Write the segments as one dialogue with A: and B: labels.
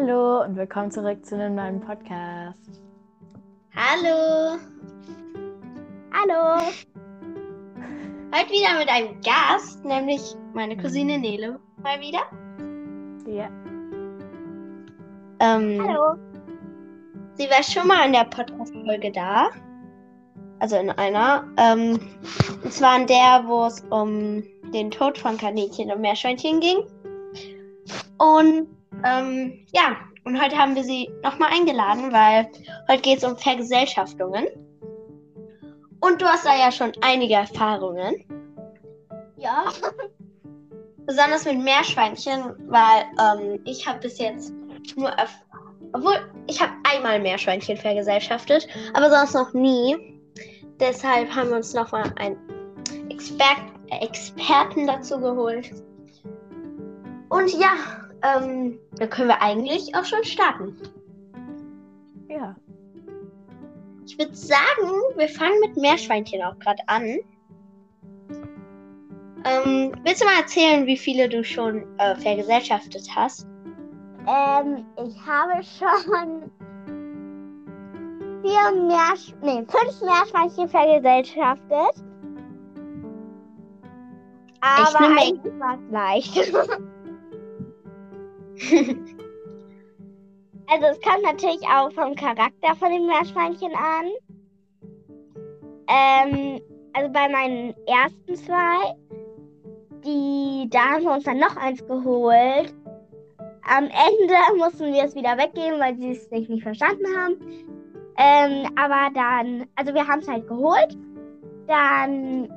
A: Hallo und willkommen zurück zu einem neuen Podcast.
B: Hallo.
C: Hallo.
B: Heute wieder mit einem Gast, nämlich meine Cousine Nele. Mal wieder.
A: Ja.
B: Ähm,
C: Hallo.
B: Sie war schon mal in der Podcast-Folge da. Also in einer. Ähm, und zwar in der, wo es um den Tod von Kaninchen und Meerschweinchen ging. Und ähm, ja, und heute haben wir sie nochmal eingeladen, weil heute geht es um Vergesellschaftungen. Und du hast da ja schon einige Erfahrungen.
C: Ja.
B: Besonders mit Meerschweinchen, weil ähm, ich habe bis jetzt nur, obwohl ich habe einmal Meerschweinchen vergesellschaftet, aber sonst noch nie. Deshalb haben wir uns nochmal einen Exper Experten dazu geholt. Und ja, ähm, da können wir eigentlich auch schon starten.
A: Ja.
B: Ich würde sagen, wir fangen mit Meerschweinchen auch gerade an. Ähm, willst du mal erzählen, wie viele du schon äh, vergesellschaftet hast?
C: Ähm, ich habe schon vier Meersch nee, fünf Meerschweinchen vergesellschaftet. Aber eigentlich war es leicht. also es kommt natürlich auch vom Charakter von den Meerschweinchen an. Ähm, also bei meinen ersten zwei, die, da haben wir uns dann noch eins geholt. Am Ende mussten wir es wieder weggeben, weil sie es sich nicht verstanden haben. Ähm, aber dann, also wir haben es halt geholt. Dann,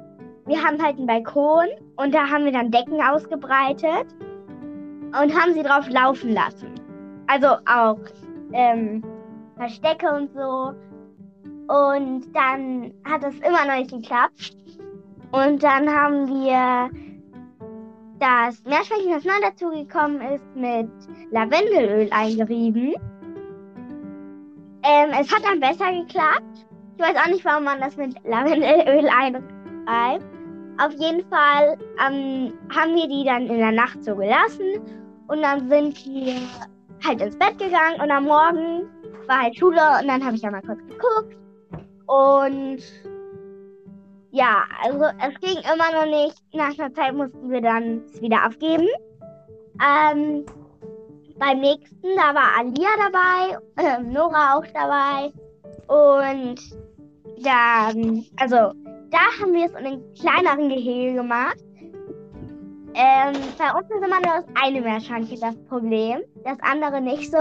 C: wir haben halt einen Balkon und da haben wir dann Decken ausgebreitet und haben sie drauf laufen lassen. Also auch ähm, Verstecke und so. Und dann hat es immer noch nicht geklappt. Und dann haben wir das Meerschweinchen, das neu dazugekommen ist, mit Lavendelöl eingerieben. Ähm, es hat dann besser geklappt. Ich weiß auch nicht, warum man das mit Lavendelöl einreibt. Auf jeden Fall ähm, haben wir die dann in der Nacht so gelassen. Und dann sind wir halt ins Bett gegangen. Und am Morgen war halt Schule. Und dann habe ich da mal kurz geguckt. Und ja, also es ging immer noch nicht. Nach einer Zeit mussten wir dann es wieder abgeben. Ähm, beim nächsten, da war Alia dabei, ähm, Nora auch dabei. Und dann, also da haben wir es in einem kleineren Gehege gemacht. Ähm, bei uns ist immer nur das eine Meerschweinchen das Problem, das andere nicht so.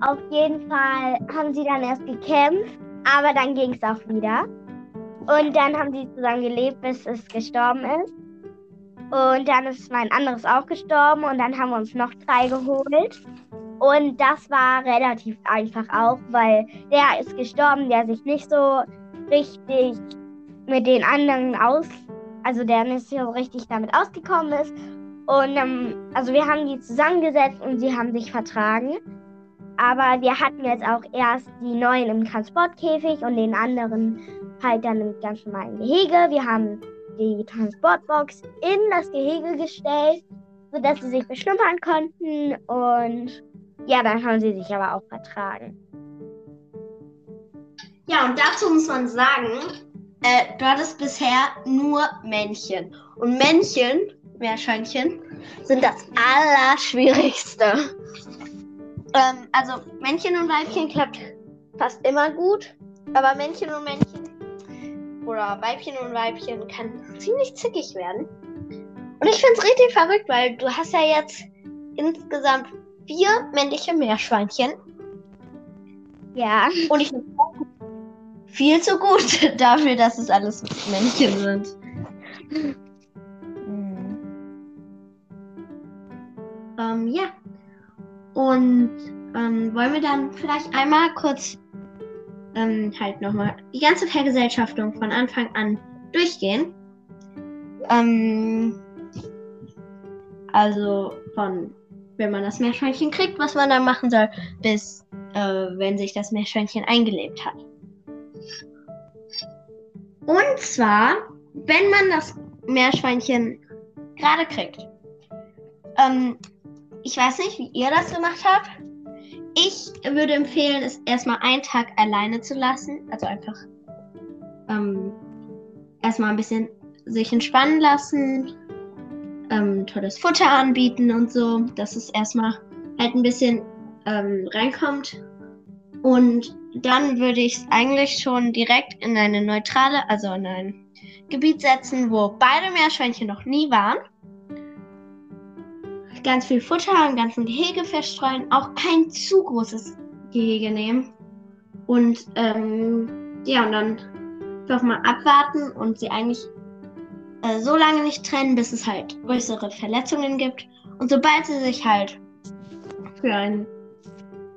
C: Auf jeden Fall haben sie dann erst gekämpft, aber dann ging es auch wieder. Und dann haben sie zusammen gelebt, bis es gestorben ist. Und dann ist mein anderes auch gestorben und dann haben wir uns noch drei geholt. Und das war relativ einfach auch, weil der ist gestorben, der sich nicht so richtig mit den anderen aus, also der nicht so richtig damit ausgekommen ist. Und ähm, also wir haben die zusammengesetzt und sie haben sich vertragen. Aber wir hatten jetzt auch erst die neuen im Transportkäfig und den anderen halt dann im ganz normalen Gehege. Wir haben die Transportbox in das Gehege gestellt, sodass sie sich beschnuppern konnten. Und ja, dann haben sie sich aber auch vertragen.
B: Ja, und dazu muss man sagen, äh, du hattest bisher nur Männchen. Und Männchen, Meerschweinchen, sind das Allerschwierigste. Ähm, also Männchen und Weibchen klappt fast immer gut, aber Männchen und Männchen oder Weibchen und Weibchen kann ziemlich zickig werden. Und ich finde es richtig verrückt, weil du hast ja jetzt insgesamt vier männliche Meerschweinchen
C: Ja.
B: und ich finde viel zu gut dafür, dass es alles Männchen sind.
A: Mhm.
B: Ähm, ja. Und ähm, wollen wir dann vielleicht einmal kurz ähm, halt nochmal die ganze Vergesellschaftung von Anfang an durchgehen. Ähm, also von wenn man das Meerschweinchen kriegt, was man dann machen soll, bis äh, wenn sich das Meerschweinchen eingelebt hat. Und zwar, wenn man das Meerschweinchen gerade kriegt. Ähm, ich weiß nicht, wie ihr das gemacht habt, ich würde empfehlen, es erstmal einen Tag alleine zu lassen. Also einfach ähm, erstmal ein bisschen sich entspannen lassen, ähm, tolles Futter anbieten und so, dass es erstmal halt ein bisschen ähm, reinkommt. Und dann würde ich es eigentlich schon direkt in eine neutrale, also in ein Gebiet setzen, wo beide Meerschweinchen noch nie waren. Ganz viel Futter im ganzen Gehege verstreuen, auch kein zu großes Gehege nehmen. Und ähm, ja, und dann einfach mal abwarten und sie eigentlich äh, so lange nicht trennen, bis es halt größere Verletzungen gibt. Und sobald sie sich halt für einen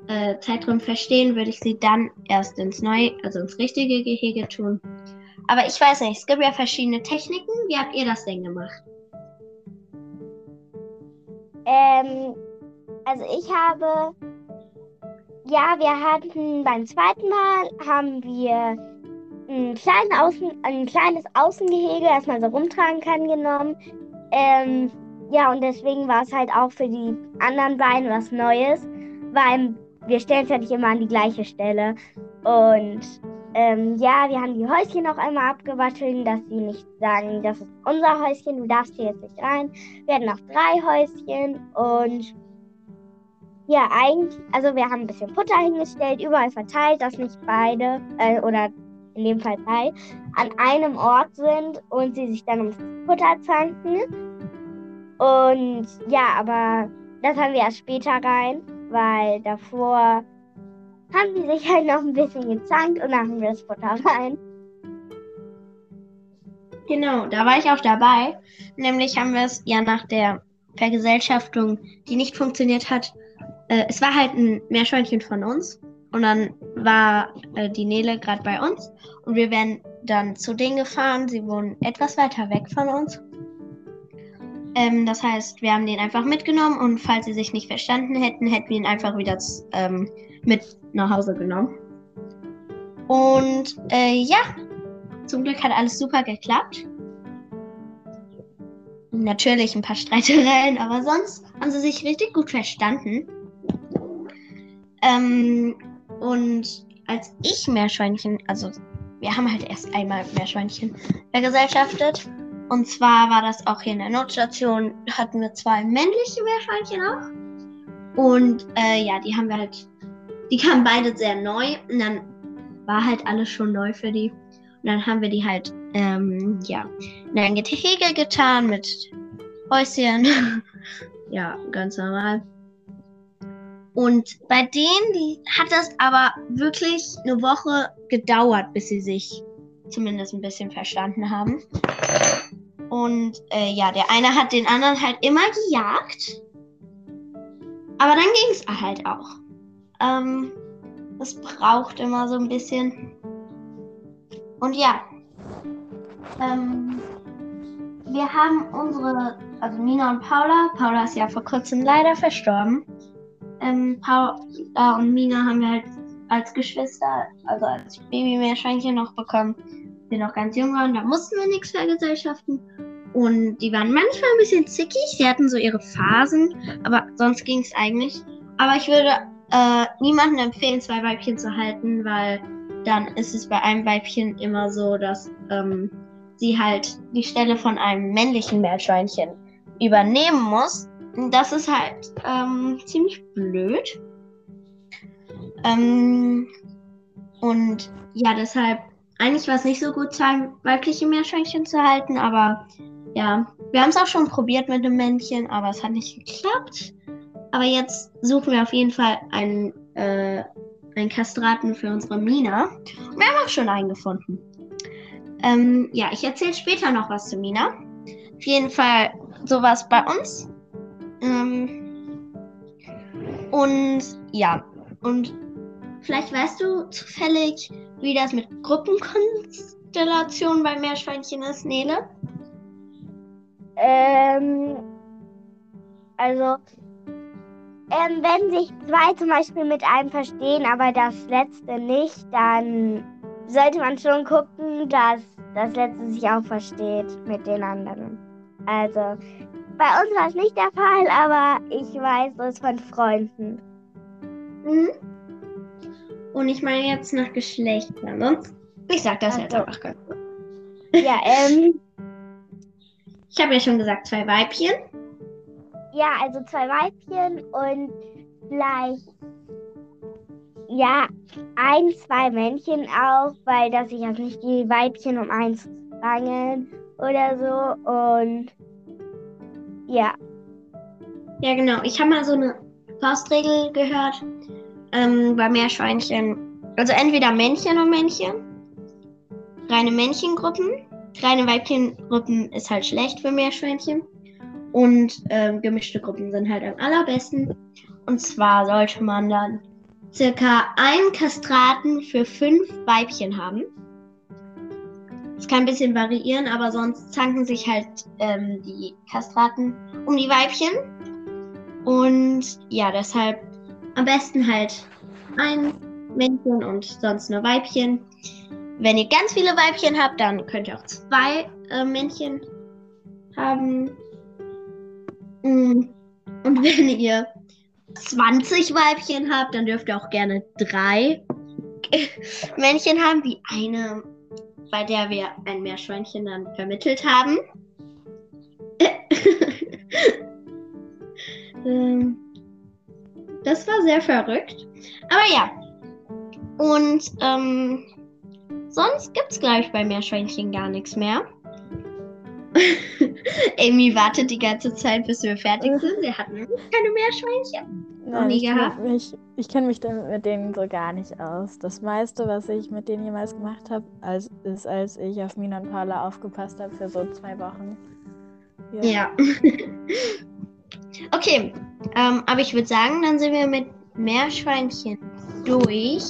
B: äh, Zeitraum verstehen, würde ich sie dann erst ins neue, also ins richtige Gehege tun. Aber ich weiß nicht, es gibt ja verschiedene Techniken. Wie habt ihr das denn gemacht?
C: Ähm, also ich habe, ja, wir hatten beim zweiten Mal haben wir ein, kleinen Außen, ein kleines Außengehege, das man so rumtragen kann, genommen. Ähm, ja, und deswegen war es halt auch für die anderen beiden was Neues, weil wir stellen es ja nicht immer an die gleiche Stelle. Und ähm, ja, wir haben die Häuschen auch einmal abgewaschen, dass sie nicht sagen, das ist unser Häuschen, du darfst hier jetzt nicht rein. Wir hatten noch drei Häuschen und ja, eigentlich, also wir haben ein bisschen Futter hingestellt, überall verteilt, dass nicht beide äh, oder in dem Fall drei, an einem Ort sind und sie sich dann ums Futter zanken. Und ja, aber das haben wir erst später rein, weil davor haben sie sich halt noch ein bisschen gezankt und dann haben wir das Futter rein.
B: Genau, da war ich auch dabei. Nämlich haben wir es ja nach der Vergesellschaftung, die nicht funktioniert hat. Äh, es war halt ein Meerschweinchen von uns. Und dann war äh, die Nele gerade bei uns und wir wären dann zu denen gefahren. Sie wohnen etwas weiter weg von uns. Ähm, das heißt, wir haben den einfach mitgenommen und falls sie sich nicht verstanden hätten, hätten wir ihn einfach wieder ähm, mit nach Hause genommen. Und äh, ja, zum Glück hat alles super geklappt. Natürlich ein paar Streitereien, aber sonst haben sie sich richtig gut verstanden. Ähm, und als ich Meerschweinchen, also wir haben halt erst einmal Meerschweinchen vergesellschaftet. Und zwar war das auch hier in der Notstation, hatten wir zwei männliche Meerschweinchen auch. Und äh, ja, die haben wir halt, die kamen beide sehr neu. Und dann war halt alles schon neu für die. Und dann haben wir die halt, ähm, ja, in ein Gehege getan mit Häuschen. ja, ganz normal. Und bei denen die, hat das aber wirklich eine Woche gedauert, bis sie sich zumindest ein bisschen verstanden haben. Und äh, ja, der eine hat den anderen halt immer gejagt. Aber dann ging es halt auch. Ähm, es braucht immer so ein bisschen. Und ja. Ähm, wir haben unsere, also Nina und Paula. Paula ist ja vor kurzem leider verstorben ähm, Paula und Mina haben wir halt als Geschwister, also als Babymeerschweinchen noch bekommen, die noch ganz jung waren. Da mussten wir nichts vergesellschaften. Und die waren manchmal ein bisschen zickig. Sie hatten so ihre Phasen, aber sonst ging es eigentlich. Aber ich würde äh, niemandem empfehlen, zwei Weibchen zu halten, weil dann ist es bei einem Weibchen immer so, dass ähm, sie halt die Stelle von einem männlichen Meerschweinchen übernehmen muss das ist halt ähm, ziemlich blöd. Ähm, und ja, deshalb, eigentlich war es nicht so gut, zwei weibliche Meerschweinchen zu halten, aber ja, wir haben es auch schon probiert mit einem Männchen, aber es hat nicht geklappt. Aber jetzt suchen wir auf jeden Fall einen, äh, einen Kastraten für unsere Mina. Wir haben auch schon einen gefunden. Ähm, ja, ich erzähle später noch was zu Mina. Auf jeden Fall sowas bei uns. Ähm, und ja, und vielleicht weißt du zufällig, wie das mit Gruppenkonstellationen bei Meerschweinchen ist, Nele?
C: Ähm, also, ähm, wenn sich zwei zum Beispiel mit einem verstehen, aber das letzte nicht, dann sollte man schon gucken, dass das letzte sich auch versteht mit den anderen. Also, bei uns war es nicht der Fall, aber ich weiß es von Freunden.
B: Mhm. Und ich meine jetzt nach Geschlechtern. Sonst, ich sag das
C: Ach
B: jetzt einfach ganz kurz.
C: Ja, ähm,
B: Ich habe ja schon gesagt, zwei Weibchen.
C: ja, also zwei Weibchen und vielleicht ja, ein, zwei Männchen auch, weil dass sich jetzt nicht die Weibchen um eins rangeln oder so. Und ja,
B: Ja, genau. Ich habe mal so eine Faustregel gehört ähm, bei Meerschweinchen. Also entweder Männchen und Männchen, reine Männchengruppen. Reine Weibchengruppen ist halt schlecht für Meerschweinchen. Und ähm, gemischte Gruppen sind halt am allerbesten. Und zwar sollte man dann circa einen Kastraten für fünf Weibchen haben. Es kann ein bisschen variieren, aber sonst zanken sich halt ähm, die Kastraten um die Weibchen. Und ja, deshalb am besten halt ein Männchen und sonst nur Weibchen. Wenn ihr ganz viele Weibchen habt, dann könnt ihr auch zwei äh, Männchen haben. Mm, Und wenn ihr 20 Weibchen habt, dann dürft ihr auch gerne drei Männchen haben, wie eine, bei der wir ein Meerschweinchen dann vermittelt haben. Ähm, das war sehr verrückt. Aber ja. Und ähm, sonst gibt es, glaube ich, bei Meerschweinchen gar nichts mehr. Amy wartet die ganze Zeit, bis wir fertig sind. Sie hat nämlich keine Meerschweinchen.
A: Nein,
B: nie
A: ich
B: gehabt?
A: kenne mich, ich kenn mich dann mit denen so gar nicht aus. Das meiste, was ich mit denen jemals gemacht habe, ist, als ich auf Mina und Paula aufgepasst habe für so zwei Wochen.
B: Ja. okay. Ähm, aber ich würde sagen, dann sind wir mit Meerschweinchen durch.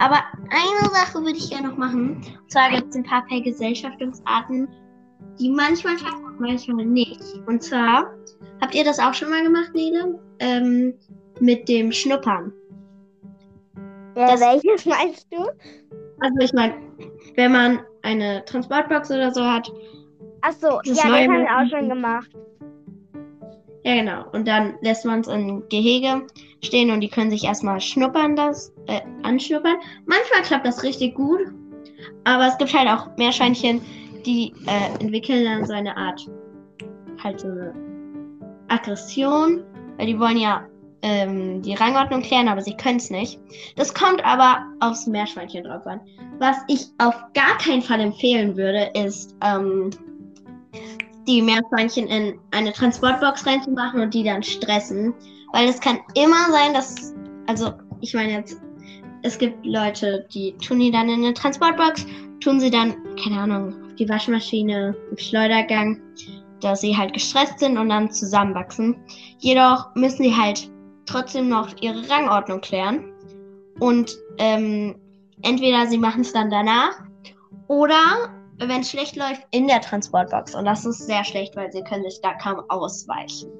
B: Aber eine Sache würde ich gerne noch machen. Und zwar gibt es ein paar Vergesellschaftungsarten, die manchmal schaffen und manchmal nicht. Und zwar, habt ihr das auch schon mal gemacht, Nele? Ähm, mit dem Schnuppern.
C: ja
B: Das-
C: welches meinst du?
B: Also ich meine, wenn man eine Transportbox oder so hat,
C: Achso,
B: Das
C: ja, das haben wir auch schon gemacht.
B: Ja, genau. Und dann lässt man es im Gehege stehen und die können sich erstmal schnuppern, das, äh, anschnuppern. Manchmal klappt das richtig gut, aber es gibt halt auch Meerschweinchen, die äh, entwickeln dann so eine Art, halt so eine Aggression, weil die wollen ja ähm, die Rangordnung klären, aber sie können es nicht. Das kommt aber aufs Meerschweinchen drauf an. Was ich auf gar keinen Fall empfehlen würde, ist, ähm, die Meerschweinchen in eine Transportbox reinzumachen und die dann stressen. Weil es kann immer sein, dass, also ich meine jetzt, es gibt Leute, die tun die dann in eine Transportbox, tun sie dann, keine Ahnung, auf die Waschmaschine, im Schleudergang, dass sie halt gestresst sind und dann zusammenwachsen. Jedoch müssen sie halt trotzdem noch ihre Rangordnung klären. Und ähm, entweder sie machen es dann danach oder wenn es schlecht läuft, in der Transportbox. Und das ist sehr schlecht, weil sie können sich da kaum ausweichen.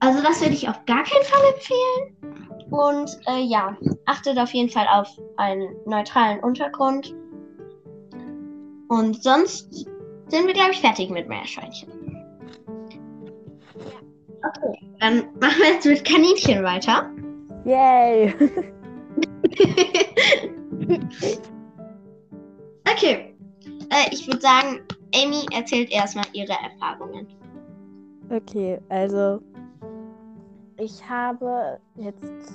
B: Also das würde ich auf gar keinen Fall empfehlen. Und äh, ja, achtet auf jeden Fall auf einen neutralen Untergrund. Und sonst sind wir, glaube ich, fertig mit Meerschweinchen. Okay, dann machen wir jetzt mit Kaninchen weiter.
A: Yay!
B: Okay, äh, ich würde sagen, Amy erzählt erstmal ihre Erfahrungen.
A: Okay, also ich habe jetzt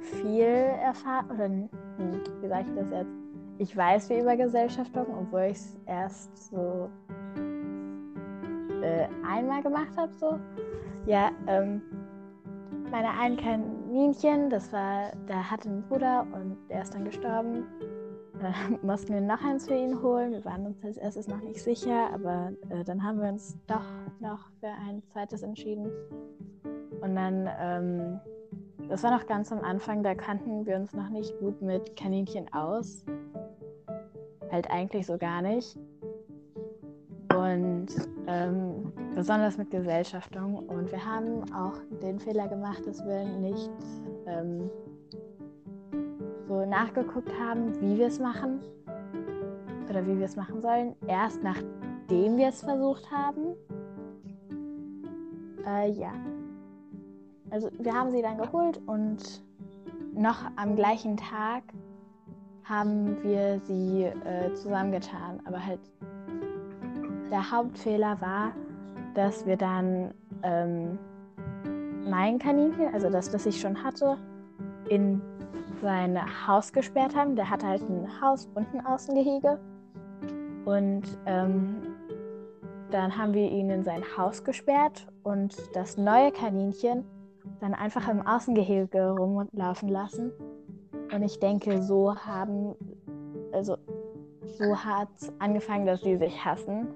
A: viel erfahren, oder hm, wie sage ich das jetzt? Ich weiß wie über Gesellschaftung, obwohl ich es erst so äh, einmal gemacht habe. So. Ja, ähm, meine ein Kaninchen, das war, der hatte einen Bruder und der ist dann gestorben. Dann mussten wir noch eins für ihn holen. Wir waren uns als erstes noch nicht sicher, aber äh, dann haben wir uns doch noch für ein zweites entschieden. Und dann, ähm, das war noch ganz am Anfang, da kannten wir uns noch nicht gut mit Kaninchen aus. Halt eigentlich so gar nicht. Und ähm, besonders mit Gesellschaftung. Und wir haben auch den Fehler gemacht, dass wir nicht ähm, so nachgeguckt haben, wie wir es machen oder wie wir es machen sollen. Erst nachdem wir es versucht haben. Äh, ja. also wir haben sie dann geholt und noch am gleichen Tag haben wir sie äh, zusammengetan. Aber halt der Hauptfehler war, dass wir dann ähm, mein Kaninchen, also das, das ich schon hatte, in sein Haus gesperrt haben. Der hatte halt ein Haus und ein Außengehege. Und ähm, dann haben wir ihn in sein Haus gesperrt und das neue Kaninchen dann einfach im Außengehege rumlaufen lassen. Und ich denke, so haben, also so hat es angefangen, dass sie sich hassen,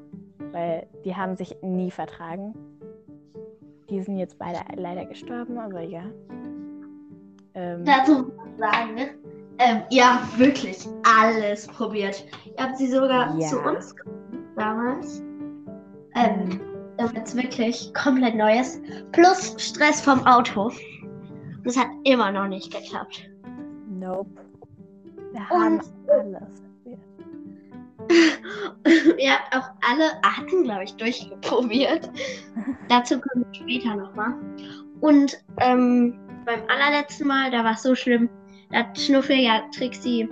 A: weil die haben sich nie vertragen. Die sind jetzt beide leider gestorben, aber ja.
B: Ähm, Dazu muss man sagen, ne? Ähm, ihr habt wirklich alles probiert. Ihr habt sie sogar ja. zu uns damals. Ähm, damit es wirklich komplett neu ist. Plus Stress vom Auto. Das hat immer noch nicht geklappt.
A: Nope. Wir haben Und, alles
B: probiert. Ihr habt auch alle Arten, glaube ich, durchprobiert. Dazu kommen wir später nochmal. Und ähm, beim allerletzten Mal, da war es so schlimm, da hat Schnuffel ja Trixie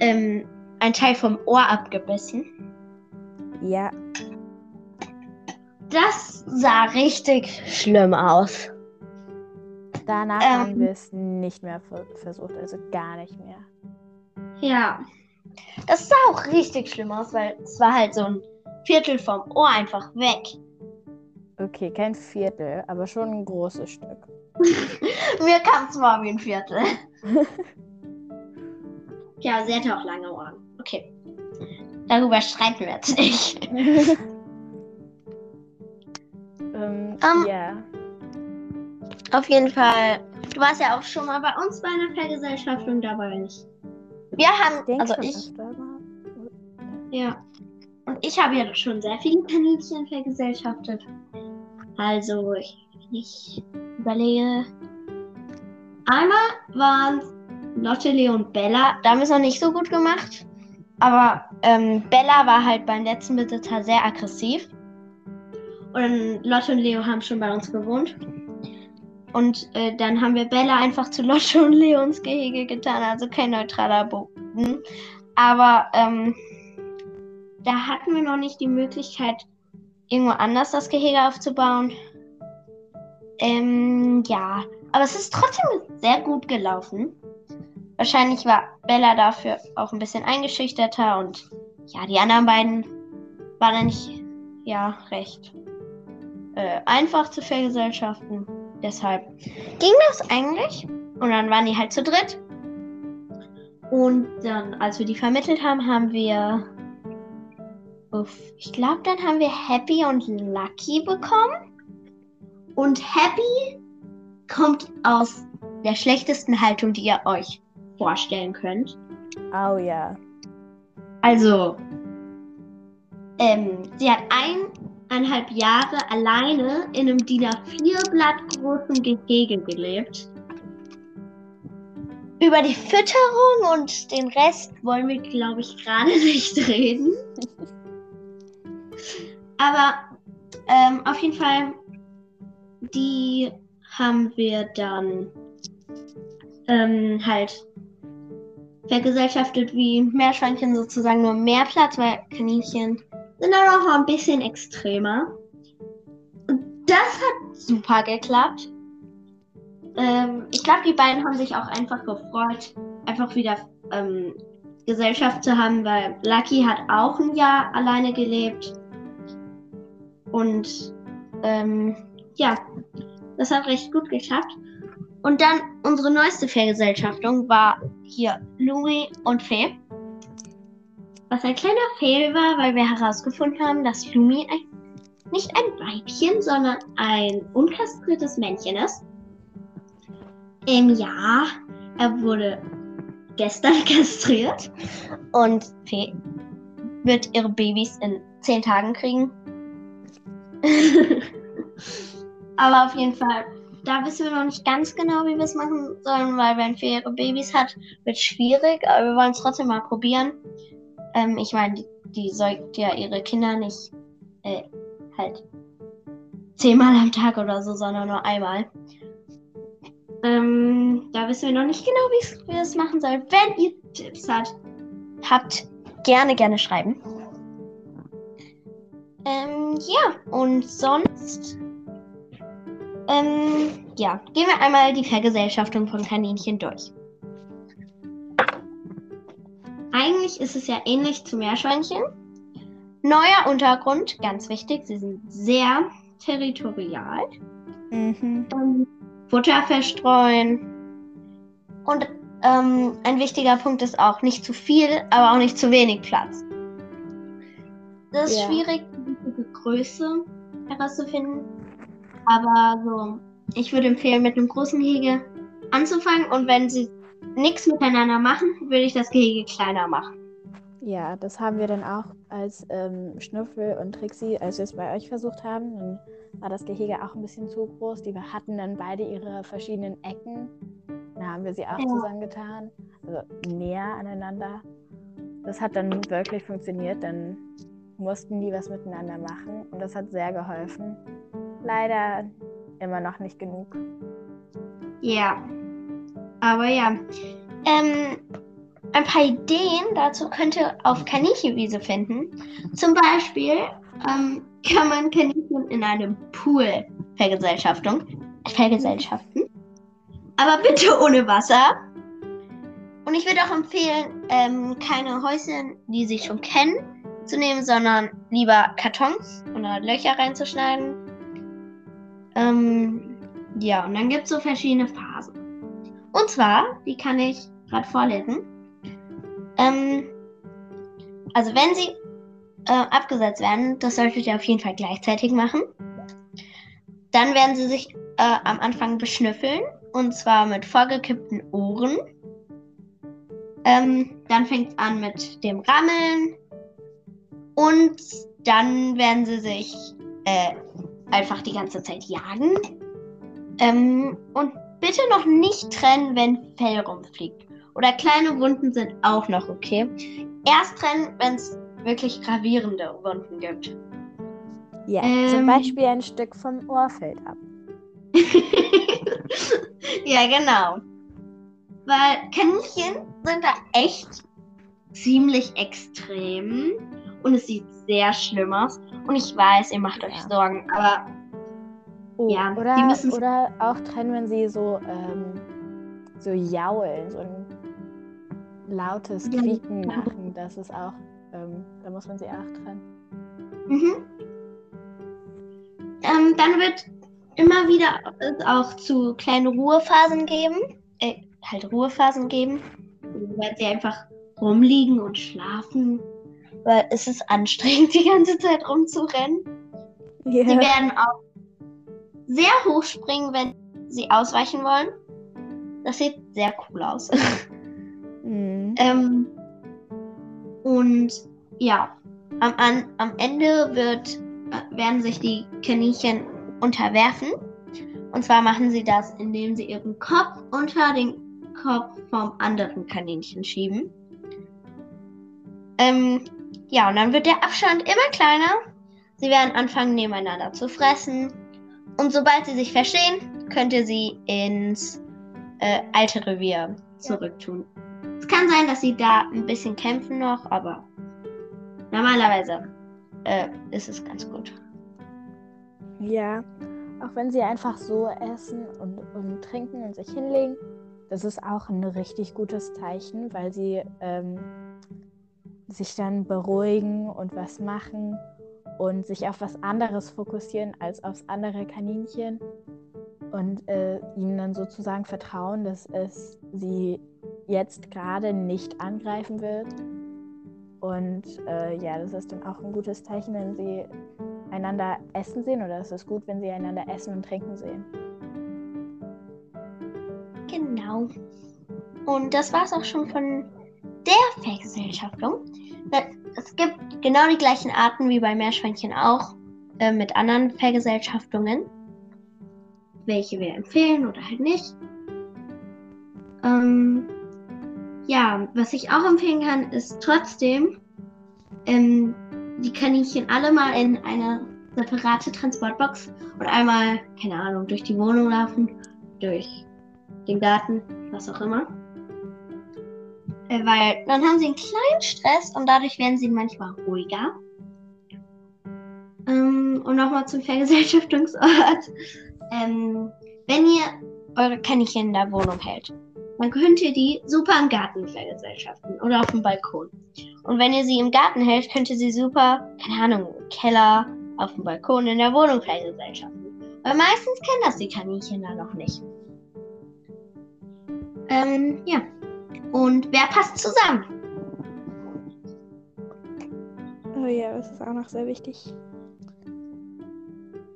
B: ähm, ein Teil vom Ohr abgebissen.
A: Ja.
B: Das sah richtig schlimm aus.
A: Danach ähm, haben wir es nicht mehr versucht, also gar nicht mehr.
B: Ja. Das sah auch richtig schlimm aus, weil es war halt so ein Viertel vom Ohr einfach weg.
A: Okay, kein Viertel, aber schon ein großes Stück.
B: Mir kam es mal wie ein Viertel. ja, sie hatte auch lange Ohren. Okay. Darüber streiten wir jetzt nicht.
A: ähm, um, ja.
B: Auf jeden Fall. Du warst ja auch schon mal bei uns bei einer Vergesellschaftung dabei. Nicht. Wir haben, ich also ich. Ja. Und ich habe ja schon sehr viele Kaninchen vergesellschaftet. Also, ich, ich überlege. Einmal waren Lotte, Leo und Bella. Da haben wir es noch nicht so gut gemacht. Aber ähm, Bella war halt beim letzten Besitzer sehr aggressiv. Und Lotte und Leo haben schon bei uns gewohnt. Und äh, dann haben wir Bella einfach zu Lotte und Leo ins Gehege getan. Also kein neutraler Boden. Aber ähm, da hatten wir noch nicht die Möglichkeit, irgendwo anders das Gehege aufzubauen. Ähm, ja, aber es ist trotzdem sehr gut gelaufen. Wahrscheinlich war Bella dafür auch ein bisschen eingeschüchterter und ja, die anderen beiden waren dann nicht, ja, recht äh, einfach zu vergesellschaften. Deshalb ging das eigentlich. Und dann waren die halt zu dritt. Und dann, als wir die vermittelt haben, haben wir. Ich glaube, dann haben wir Happy und Lucky bekommen. Und Happy kommt aus der schlechtesten Haltung, die ihr euch vorstellen könnt.
A: Oh ja.
B: Also, ähm, sie hat eineinhalb Jahre alleine in einem DIN A4-Blatt großen Gehege gelebt. Über die Fütterung und den Rest wollen wir, glaube ich, gerade nicht reden. Aber ähm, auf jeden Fall die haben wir dann ähm, halt vergesellschaftet wie Meerschweinchen sozusagen nur mehr Platz, weil Kaninchen sind dann auch ein bisschen extremer. Und das hat super geklappt. Ähm, ich glaube, die beiden haben sich auch einfach gefreut, einfach wieder ähm, Gesellschaft zu haben, weil Lucky hat auch ein Jahr alleine gelebt. Und ähm, ja, das hat recht gut geklappt. Und dann unsere neueste Vergesellschaftung war hier Louis und Fee. Was ein kleiner Fehl war, weil wir herausgefunden haben, dass Lumi ein, nicht ein Weibchen, sondern ein unkastriertes Männchen ist. Im Jahr, er wurde gestern kastriert und Fee wird ihre Babys in zehn Tagen kriegen. Aber auf jeden Fall, da wissen wir noch nicht ganz genau, wie wir es machen sollen, weil wenn Fee ihre Babys hat, wird es schwierig, aber wir wollen es trotzdem mal probieren. Ähm, ich meine, die, die, säugt ja ihre Kinder nicht äh, halt zehnmal am Tag oder so, sondern nur einmal. Ähm, da wissen wir noch nicht genau, wie wir es machen sollen. Wenn ihr Tipps habt, habt gerne, gerne schreiben. Ähm, ja, und sonst. Ähm, ja, gehen wir einmal die Vergesellschaftung von Kaninchen durch. Eigentlich ist es ja ähnlich zu Meerschweinchen. Neuer Untergrund, ganz wichtig, sie sind sehr territorial.
A: Mhm.
B: Ähm, Futter verstreuen. Und ähm, ein wichtiger Punkt ist auch nicht zu viel, aber auch nicht zu wenig Platz. Das ist
A: Ja.
B: schwierig, Größe herauszufinden. Aber so, ich würde empfehlen, mit einem großen Gehege anzufangen. Und wenn sie nichts miteinander machen, würde ich das Gehege kleiner machen.
A: Ja, das haben wir dann auch als ähm, Schnüffel und Trixie, als wir es bei euch versucht haben. Dann war das Gehege auch ein bisschen zu groß. Die hatten dann beide ihre verschiedenen Ecken. Da haben wir sie auch
B: Ja.
A: zusammengetan, also näher aneinander. Das hat dann wirklich funktioniert. Dann mussten die was miteinander machen und das hat sehr geholfen. Leider immer noch nicht genug.
B: Ja. Aber ja. Ähm, ein paar Ideen dazu könnt ihr auf Kaninchenwiese finden. Zum Beispiel ähm, kann man Kaninchen in einem Pool vergesellschaften. Aber bitte ohne Wasser. Und ich würde auch empfehlen, ähm, keine Häuschen, die sie schon kennen, zu nehmen, sondern lieber Kartons oder Löcher reinzuschneiden. Ähm, ja, und dann gibt es so verschiedene Phasen. Und zwar, die kann ich gerade vorlesen. Ähm, also wenn sie äh, abgesetzt werden, das solltet ihr auf jeden Fall gleichzeitig machen. Dann werden sie sich äh, am Anfang beschnüffeln. Und zwar mit vorgekippten Ohren. Ähm, dann fängt es an mit dem Rammeln. Und dann werden sie sich äh, einfach die ganze Zeit jagen. Ähm, und bitte noch nicht trennen, wenn Fell rumfliegt. Oder kleine Wunden sind auch noch okay. Erst trennen, wenn es wirklich gravierende Wunden gibt.
A: Ja,
B: Ähm.
A: zum Beispiel ein Stück vom Ohr fällt ab.
B: ja, genau. Weil Kaninchen sind da echt ziemlich extrem. Und es sieht sehr schlimm aus. Und ich weiß, ihr macht euch
A: Ja.
B: Sorgen, aber
A: Oh,
B: Ja,
A: oder,
B: die
A: oder auch trennen, wenn sie so, ähm, so jaulen, so ein lautes
B: Ja.
A: Quieken machen. Das ist auch, ähm, da muss man sie auch trennen.
B: Mhm. Ähm, dann wird immer wieder es auch zu kleine Ruhephasen geben. Äh, halt Ruhephasen geben. Wo werden sie einfach rumliegen und schlafen. Weil es ist anstrengend, die ganze Zeit rumzurennen.
A: Ja.
B: Sie werden auch sehr hoch springen, wenn sie ausweichen wollen. Das sieht sehr cool aus.
A: Mhm.
B: Ähm, und ja, am, an, am Ende wird, werden sich die Kaninchen unterwerfen. Und zwar machen sie das, indem sie ihren Kopf unter den Kopf vom anderen Kaninchen schieben. Ähm, ja, und dann wird der Abstand immer kleiner. Sie werden anfangen, nebeneinander zu fressen. Und sobald sie sich verstehen, könnt ihr sie ins äh, alte Revier zurücktun. Es kann sein, dass sie da ein bisschen kämpfen noch, aber normalerweise äh, ist es ganz gut.
A: Ja, auch wenn sie einfach so essen und, und trinken und sich hinlegen, das ist auch ein richtig gutes Zeichen, weil sie ähm, sich dann beruhigen und was machen und sich auf was anderes fokussieren als aufs andere Kaninchen und äh, ihnen dann sozusagen vertrauen, dass es sie jetzt gerade nicht angreifen wird. Und äh, ja, das ist dann auch ein gutes Zeichen, wenn sie einander essen sehen oder ist es gut, wenn sie einander essen und trinken sehen?
B: Genau. Und das war's auch schon von der Vergesellschaftung. Es gibt genau die gleichen Arten wie bei Meerschweinchen auch äh, mit anderen Vergesellschaftungen. Welche wir empfehlen oder halt nicht. Ähm, ja, was ich auch empfehlen kann, ist trotzdem ähm, die Kaninchen alle mal in eine separate Transportbox und einmal, keine Ahnung, durch die Wohnung laufen, durch den Garten, was auch immer. Äh, weil dann haben sie einen kleinen Stress und dadurch werden sie manchmal ruhiger. Ähm, und nochmal zum Vergesellschaftungsort. Ähm, wenn ihr eure Kaninchen in der Wohnung hält, dann könnt ihr die super im Garten vergesellschaften oder auf dem Balkon. Und wenn ihr sie im Garten hält, könnt ihr sie super, keine Ahnung, im Keller, auf dem Balkon, in der Wohnung vergesellschaften. Weil meistens kennen das die Kaninchen da noch nicht. Ähm, ja. Und wer passt zusammen?
A: Oh ja, das ist auch noch sehr wichtig.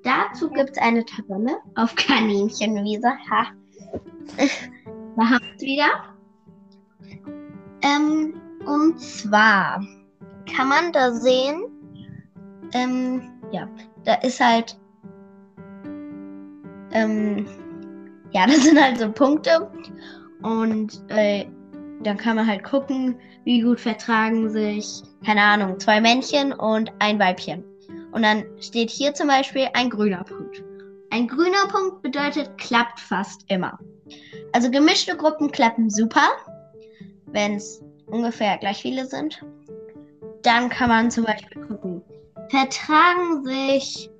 B: Dazu gibt es eine Tabelle auf Kaninchenwiese. Ha. da haben wir es wieder. Ähm, und zwar kann man da sehen, ähm, ja, da ist halt, ähm, ja, das sind halt so Punkte und äh, dann kann man halt gucken, wie gut vertragen sich, keine Ahnung, zwei Männchen und ein Weibchen. Und dann steht hier zum Beispiel ein grüner Punkt. Ein grüner Punkt bedeutet, klappt fast immer. Also gemischte Gruppen klappen super, wenn es ungefähr gleich viele sind. Dann kann man zum Beispiel gucken, vertragen sich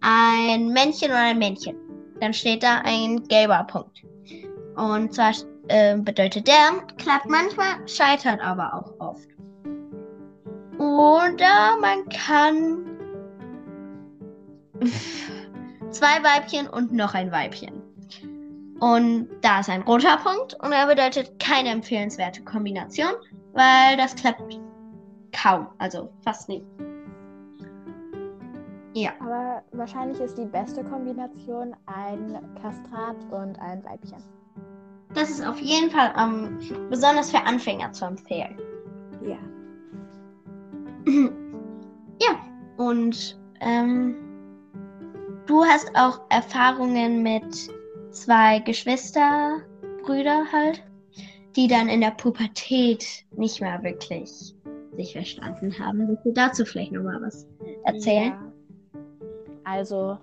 B: ein Männchen oder ein Männchen. Dann steht da ein gelber Punkt. Und zwar äh, bedeutet der, klappt manchmal, scheitert aber auch oft. Oder man kann zwei Weibchen und noch ein Weibchen. Und da ist ein roter Punkt und er bedeutet keine empfehlenswerte Kombination, weil das klappt kaum, also fast nie. Ja.
A: Aber wahrscheinlich ist die beste Kombination ein Kastrat und ein Weibchen.
B: Das ist auf jeden Fall ähm, besonders für Anfänger zu empfehlen.
A: Ja.
B: ja, und ähm, du hast auch Erfahrungen mit zwei Geschwisterbrüder halt, die dann in der Pubertät nicht mehr wirklich sich verstanden haben. Willst du dazu vielleicht nochmal was erzählen?
A: Ja. Also,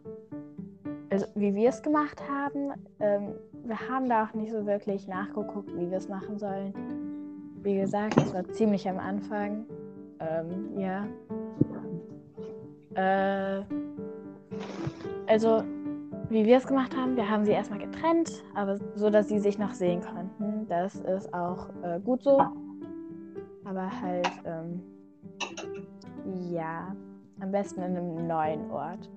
A: also, wie wir es gemacht haben, ähm, wir haben da auch nicht so wirklich nachgeguckt, wie wir es machen sollen. Wie gesagt, es war ziemlich am Anfang. Ähm, ja. Äh, also, wie wir es gemacht haben, wir haben sie erstmal getrennt, aber so, dass sie sich noch sehen konnten. Das ist auch äh, gut so. Aber halt, ähm, ja, am besten in einem neuen Ort.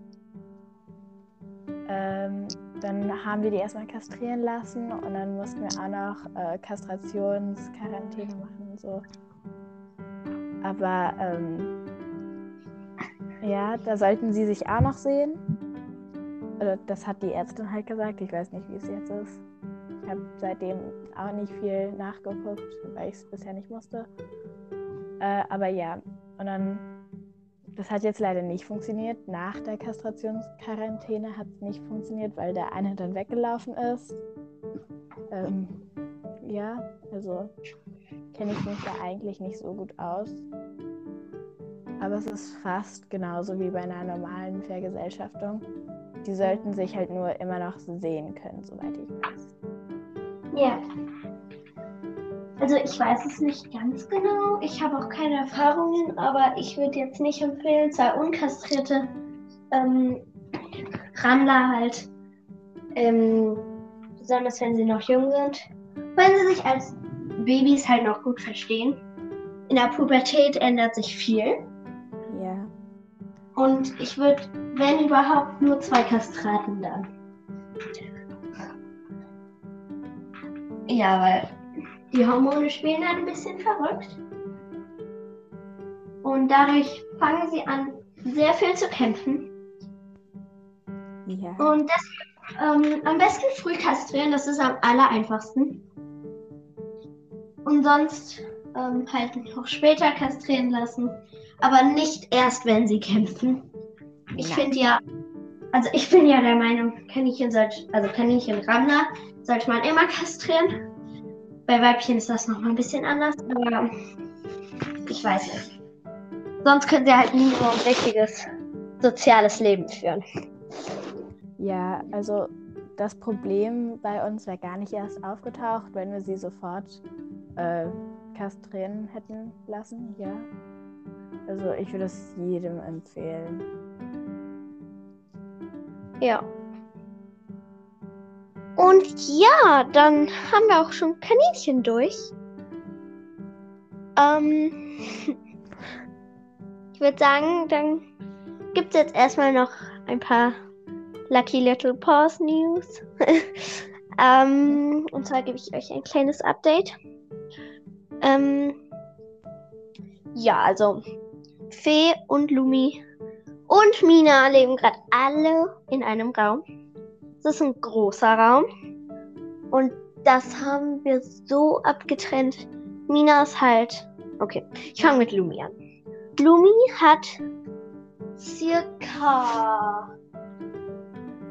A: Ähm, dann haben wir die erstmal kastrieren lassen und dann mussten wir auch noch äh, Kastrationsquarantäne machen und so. Aber ähm, ja, da sollten sie sich auch noch sehen. Also, das hat die Ärztin halt gesagt. Ich weiß nicht, wie es jetzt ist. Ich habe seitdem auch nicht viel nachgeguckt, weil ich es bisher nicht musste. Äh, aber ja, und dann das hat jetzt leider nicht funktioniert. Nach der Kastrationsquarantäne hat es nicht funktioniert, weil der eine dann weggelaufen ist. Ähm, ja, also kenne ich mich da eigentlich nicht so gut aus. Aber es ist fast genauso wie bei einer normalen Vergesellschaftung. Die sollten sich halt nur immer noch sehen können, soweit ich weiß.
B: Ja. Also ich weiß es nicht ganz genau. Ich habe auch keine Erfahrungen, aber ich würde jetzt nicht empfehlen, zwei unkastrierte ähm, Rammler halt, ähm, besonders wenn sie noch jung sind, wenn sie sich als Babys halt noch gut verstehen. In der Pubertät ändert sich viel.
A: Ja.
B: Und ich würde, wenn überhaupt, nur zwei Kastraten dann. Ja, weil die Hormone spielen dann ein bisschen verrückt. Und dadurch fangen sie an, sehr viel zu kämpfen.
A: Ja.
B: Und deshalb ähm, am besten früh kastrieren, das ist am aller einfachsten. Und sonst ähm, halt noch später kastrieren lassen. Aber nicht erst, wenn sie kämpfen. Ich finde ja, also ich bin ja der Meinung, Kaninchen sollte, also Kaninchenrammler sollte man immer kastrieren. Bei Weibchen ist das nochmal ein bisschen anders, aber ich weiß nicht. Sonst können sie halt nie so ein richtiges soziales Leben führen.
A: Ja, also das Problem bei uns wäre gar nicht erst aufgetaucht, wenn wir sie sofort äh, kastrieren hätten lassen. Ja. Also ich würde es jedem empfehlen.
B: Ja. Und ja, dann haben wir auch schon Kaninchen durch. Ähm, ich würde sagen, dann gibt es jetzt erstmal noch ein paar Lucky Little Paws News. ähm, und zwar gebe ich euch ein kleines Update. Ähm, ja, also Fee und Lumi und Mina leben gerade alle in einem Raum. Das ist ein großer Raum. Und das haben wir so abgetrennt. Mina ist halt. Okay, ich fange mit Lumi an. Lumi hat circa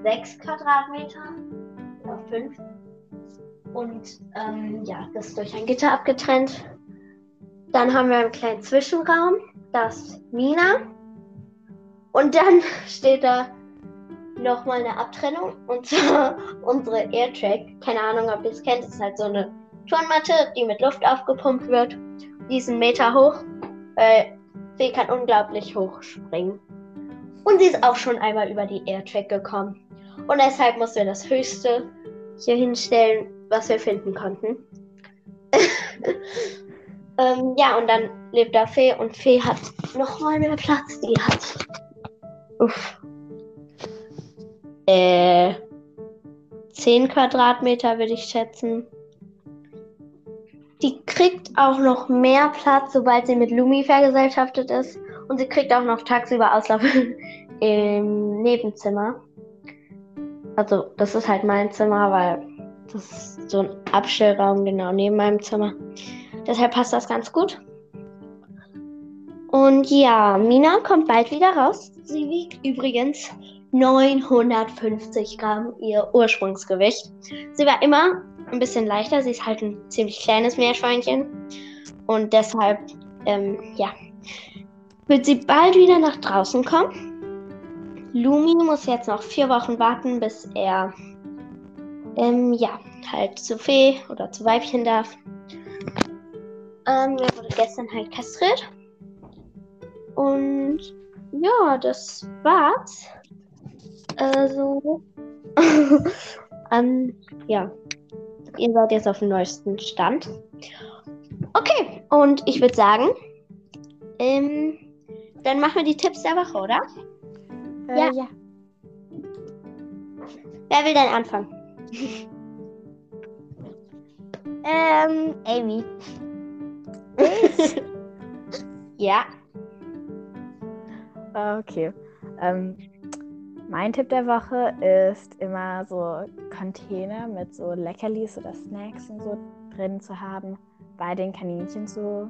B: 6 Quadratmeter oder 5. Und ähm, ja, das ist durch ein Gitter abgetrennt. Dann haben wir einen kleinen Zwischenraum. Das ist Mina. Und dann steht da nochmal eine Abtrennung. Und zwar unsere Airtrack. Keine Ahnung, ob ihr es kennt. Das ist halt so eine Turnmatte, die mit Luft aufgepumpt wird. Die ist einen Meter hoch. Weil Fee kann unglaublich hoch springen. Und sie ist auch schon einmal über die Airtrack gekommen. Und deshalb mussten wir das höchste hier hinstellen, was wir finden konnten. ähm, ja, und dann lebt da Fee und Fee hat nochmal mehr Platz. Die hat. Uff. Äh. 10 Quadratmeter würde ich schätzen. Die kriegt auch noch mehr Platz, sobald sie mit Lumi vergesellschaftet ist. Und sie kriegt auch noch tagsüber Auslauf im Nebenzimmer. Also, das ist halt mein Zimmer, weil das ist so ein Abstellraum genau neben meinem Zimmer. Deshalb passt das ganz gut. Und ja, Mina kommt bald wieder raus. Sie wiegt übrigens 950 Gramm, ihr Ursprungsgewicht. Sie war immer ein bisschen leichter. Sie ist halt ein ziemlich kleines Meerschweinchen. Und deshalb, ähm, ja, wird sie bald wieder nach draußen kommen. Lumi muss jetzt noch vier Wochen warten, bis er ähm, ja, halt zu Fee oder zu Weibchen darf. Ähm, er wurde gestern halt kastriert. Und ja, das war's. Also, ähm, ja, ihr seid jetzt auf dem neuesten Stand. Okay, und ich würde sagen, ähm, dann machen wir die Tipps der Woche, oder?
A: Äh,
C: Ja.
A: ja.
B: Wer will denn anfangen?
C: Ähm, Amy.
B: Ja.
A: Okay. Ähm, mein Tipp der Woche ist immer so Container mit so Leckerlis oder Snacks und so drin zu haben, bei den Kaninchen zu,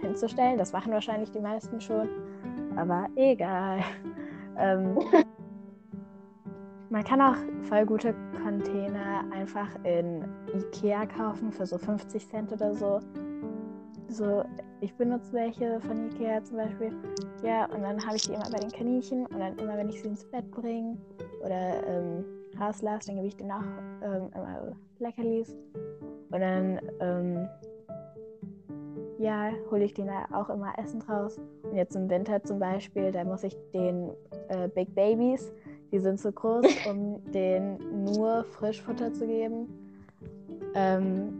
A: hinzustellen. Das machen wahrscheinlich die meisten schon, aber egal. Ähm, man kann auch voll gute Container einfach in Ikea kaufen für so 50 Cent oder so. So, ich benutze welche von Ikea zum Beispiel. Ja, und dann habe ich die immer bei den Kaninchen und dann immer, wenn ich sie ins Bett bringe oder ähm, rauslasse, dann gebe ich denen auch ähm, immer Leckerlis. Und dann, ähm, ja, hole ich denen da auch immer Essen draus. Und jetzt im Winter zum Beispiel, da muss ich den äh, Big Babies, die sind so groß, um denen nur Frischfutter zu geben. Ähm,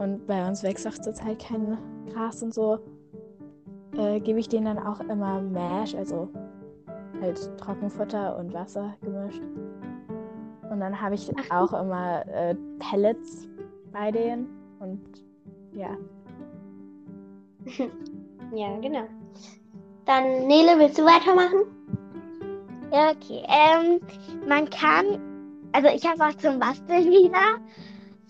A: und bei uns wächst auch zurzeit kein Gras und so. Äh, gebe ich denen dann auch immer Mash, also halt Trockenfutter und Wasser gemischt. Und dann habe ich auch immer äh, Pellets bei denen. Und ja,
B: Ja, genau. Dann, Nele, willst du weitermachen?
C: Ja, okay. Ähm, man kann, also ich habe was zum Basteln wieder.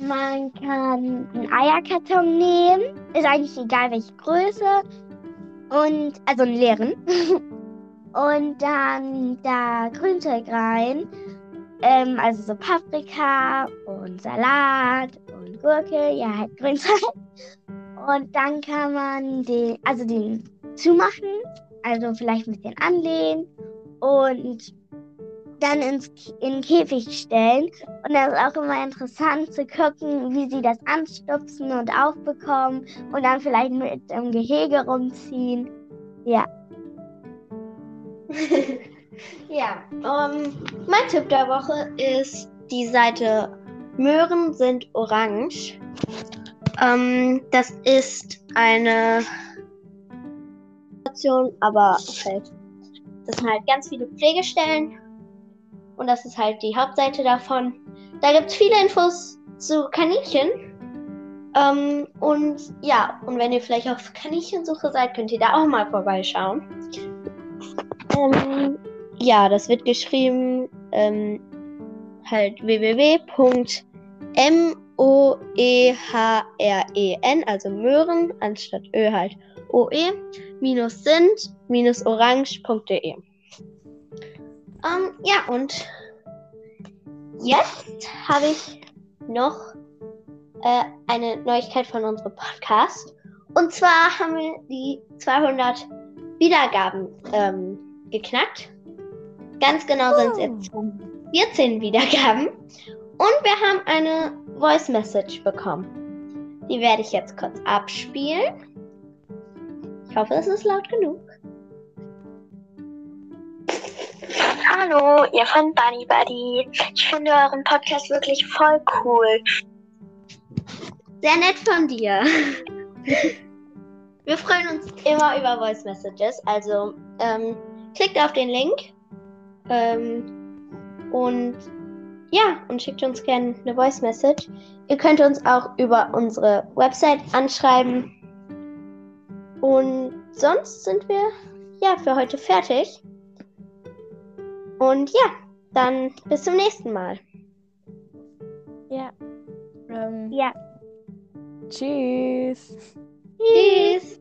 C: Man kann einen Eierkarton nehmen. Ist eigentlich egal, welche Größe. Und, also einen leeren. Und dann da Grünzeug rein. Ähm, also so Paprika und Salat und Gurke. Ja, halt Grünzeug. Und dann kann man den, also den zumachen. Also vielleicht ein bisschen anlehnen. Und dann ins, in den Käfig stellen. Und das ist auch immer interessant zu gucken, wie sie das anstupsen und aufbekommen und dann vielleicht mit im Gehege rumziehen. Ja.
B: ja, ähm, mein Tipp der Woche ist die Seite Möhren sind orange. Ähm, das ist eine Station, aber halt, das sind halt ganz viele Pflegestellen und das ist halt die Hauptseite davon. Da gibt es viele Infos zu Kaninchen. Ähm, und ja, und wenn ihr vielleicht auf Kaninchensuche seid, könnt ihr da auch mal vorbeischauen. Ähm, ja, das wird geschrieben ähm, halt www.moehren, also Möhren, anstatt Ö halt oe, Ähm, ja, und jetzt habe ich noch äh, eine Neuigkeit von unserem Podcast. Und zwar haben wir die 200 Wiedergaben ähm, geknackt. Ganz genau sind es jetzt 14 Wiedergaben. Und wir haben eine Voice Message bekommen. Die werde ich jetzt kurz abspielen. Ich hoffe, es ist laut genug.
D: Hallo, ihr von Bunny Buddy. Ich finde euren Podcast wirklich voll cool.
B: Sehr nett von dir. Wir freuen uns immer über Voice Messages. Also ähm, klickt auf den Link ähm, und ja, und schickt uns gerne eine Voice Message. Ihr könnt uns auch über unsere Website anschreiben. Und sonst sind wir ja für heute fertig. Und ja, dann bis zum nächsten Mal.
A: Ja. Ähm,
C: Ja.
A: Tschüss.
B: Tschüss.